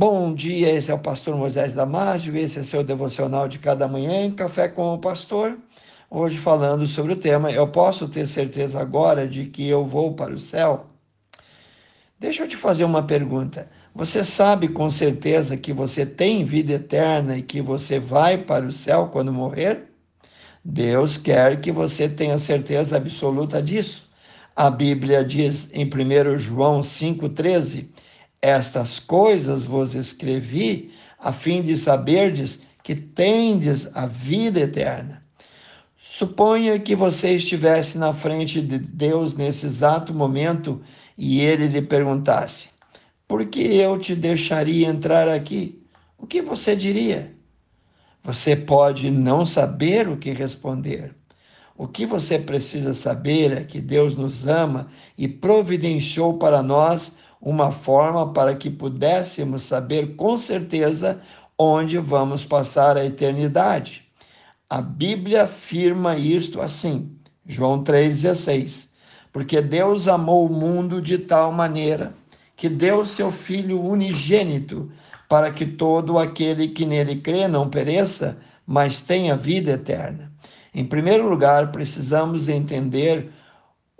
Bom dia, esse é o pastor Moisés Damásio, esse é seu devocional de cada manhã em Café com o Pastor. Hoje falando sobre o tema, eu posso ter certeza agora de que eu vou para o céu? Deixa eu te fazer uma pergunta. Você sabe com certeza que você tem vida eterna e que você vai para o céu quando morrer? Deus quer que você tenha certeza absoluta disso. A Bíblia diz em 1 João 5,13 estas coisas vos escrevi a fim de saberdes que tendes a vida eterna. Suponha que você estivesse na frente de Deus nesse exato momento e ele lhe perguntasse: Por que eu te deixaria entrar aqui? O que você diria? Você pode não saber o que responder. O que você precisa saber é que Deus nos ama e providenciou para nós uma forma para que pudéssemos saber com certeza onde vamos passar a eternidade. A Bíblia afirma isto assim, João 3,16. Porque Deus amou o mundo de tal maneira que deu seu Filho unigênito, para que todo aquele que nele crê não pereça, mas tenha vida eterna. Em primeiro lugar, precisamos entender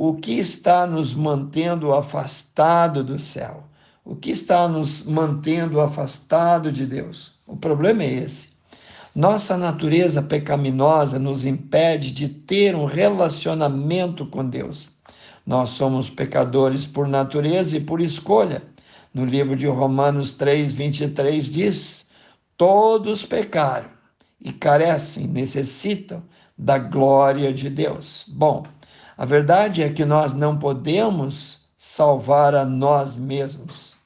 o que está nos mantendo afastado do céu? O que está nos mantendo afastado de Deus? O problema é esse. Nossa natureza pecaminosa nos impede de ter um relacionamento com Deus. Nós somos pecadores por natureza e por escolha. No livro de Romanos 3, 23 diz: Todos pecaram e carecem, necessitam da glória de Deus. Bom, a verdade é que nós não podemos salvar a nós mesmos.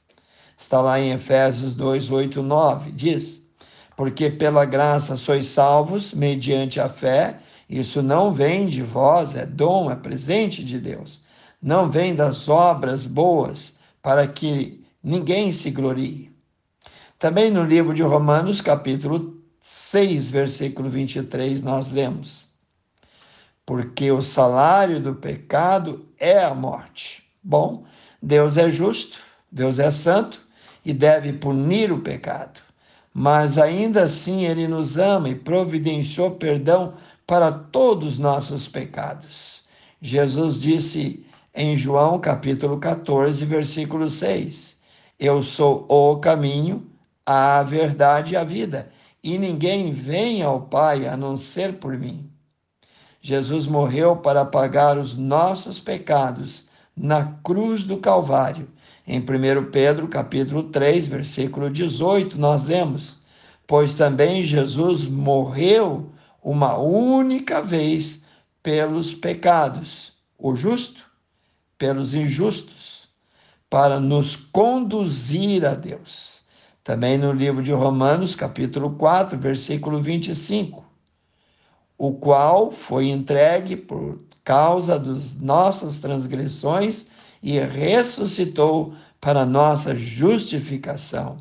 Está lá em Efésios 2, 8, 9. Diz: Porque pela graça sois salvos, mediante a fé. Isso não vem de vós, é dom, é presente de Deus. Não vem das obras boas, para que ninguém se glorie. Também no livro de Romanos, capítulo 6, versículo 23, nós lemos: porque o salário do pecado é a morte. Bom, Deus é justo, Deus é santo e deve punir o pecado. Mas ainda assim ele nos ama e providenciou perdão para todos os nossos pecados. Jesus disse em João capítulo 14, versículo 6: Eu sou o caminho, a verdade e a vida, e ninguém vem ao Pai a não ser por mim. Jesus morreu para pagar os nossos pecados na cruz do Calvário. Em 1 Pedro, capítulo 3, versículo 18, nós lemos: "Pois também Jesus morreu uma única vez pelos pecados, o justo pelos injustos, para nos conduzir a Deus." Também no livro de Romanos, capítulo 4, versículo 25, o qual foi entregue por causa das nossas transgressões e ressuscitou para nossa justificação.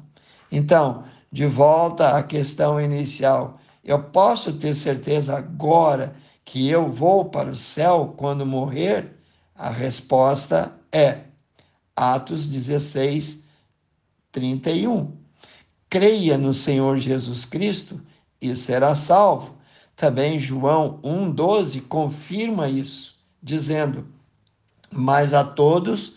Então, de volta à questão inicial, eu posso ter certeza agora que eu vou para o céu quando morrer? A resposta é Atos 16, 31. Creia no Senhor Jesus Cristo e será salvo também João 1,12 confirma isso, dizendo: Mas a todos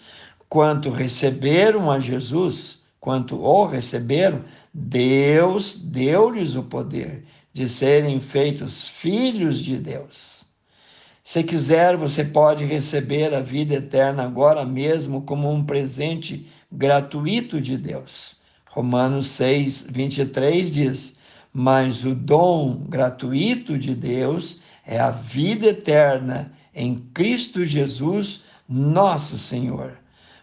quanto receberam a Jesus, quanto o receberam, Deus deu-lhes o poder de serem feitos filhos de Deus. Se quiser, você pode receber a vida eterna agora mesmo como um presente gratuito de Deus. Romanos 6, 23 diz: mas o dom gratuito de Deus é a vida eterna em Cristo Jesus, nosso Senhor.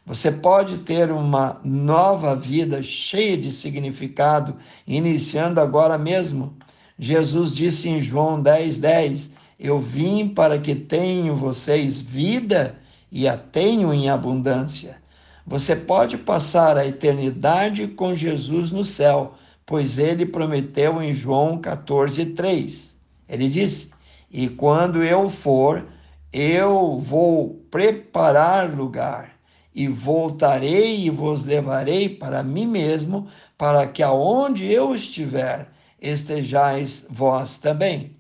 Você pode ter uma nova vida cheia de significado, iniciando agora mesmo. Jesus disse em João 10, 10: Eu vim para que tenham vocês vida e a tenham em abundância. Você pode passar a eternidade com Jesus no céu pois ele prometeu em João 14:3. Ele disse: "E quando eu for, eu vou preparar lugar, e voltarei e vos levarei para mim mesmo, para que aonde eu estiver, estejais vós também.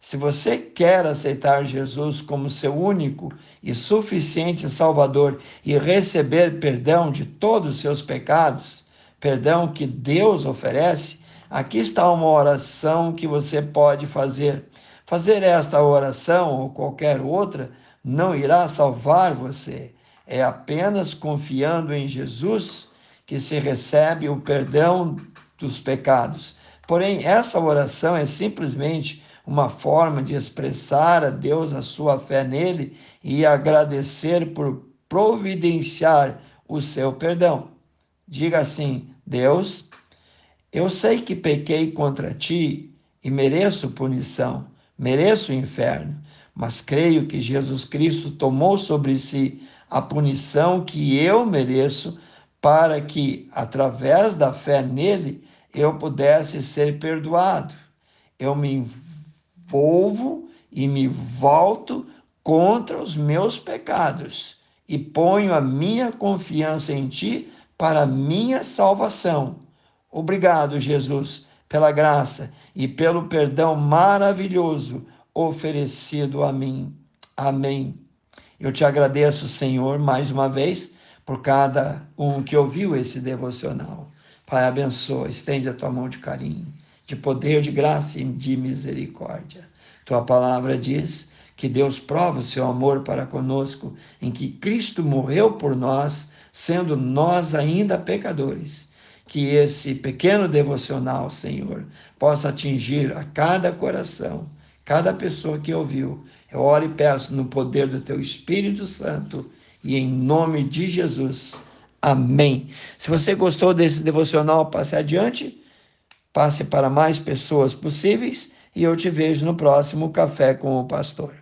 Se você quer aceitar Jesus como seu único e suficiente Salvador e receber perdão de todos os seus pecados, perdão que Deus oferece, aqui está uma oração que você pode fazer. Fazer esta oração ou qualquer outra não irá salvar você. É apenas confiando em Jesus que se recebe o perdão dos pecados. Porém, essa oração é simplesmente uma forma de expressar a Deus a sua fé nele e agradecer por providenciar o seu perdão. Diga assim: Deus, eu sei que pequei contra ti e mereço punição, mereço o inferno, mas creio que Jesus Cristo tomou sobre si a punição que eu mereço para que, através da fé nele, eu pudesse ser perdoado. Eu me envolvo e me volto contra os meus pecados e ponho a minha confiança em Ti para minha salvação. Obrigado, Jesus, pela graça e pelo perdão maravilhoso oferecido a mim. Amém. Eu te agradeço, Senhor, mais uma vez, por cada um que ouviu esse devocional. Pai, abençoa, estende a tua mão de carinho de poder, de graça e de misericórdia. Tua palavra diz que Deus prova o seu amor para conosco em que Cristo morreu por nós, sendo nós ainda pecadores. Que esse pequeno devocional, Senhor, possa atingir a cada coração, cada pessoa que ouviu. Eu oro e peço no poder do teu Espírito Santo e em nome de Jesus. Amém. Se você gostou desse devocional, passe adiante passe para mais pessoas possíveis e eu te vejo no próximo Café com o Pastor.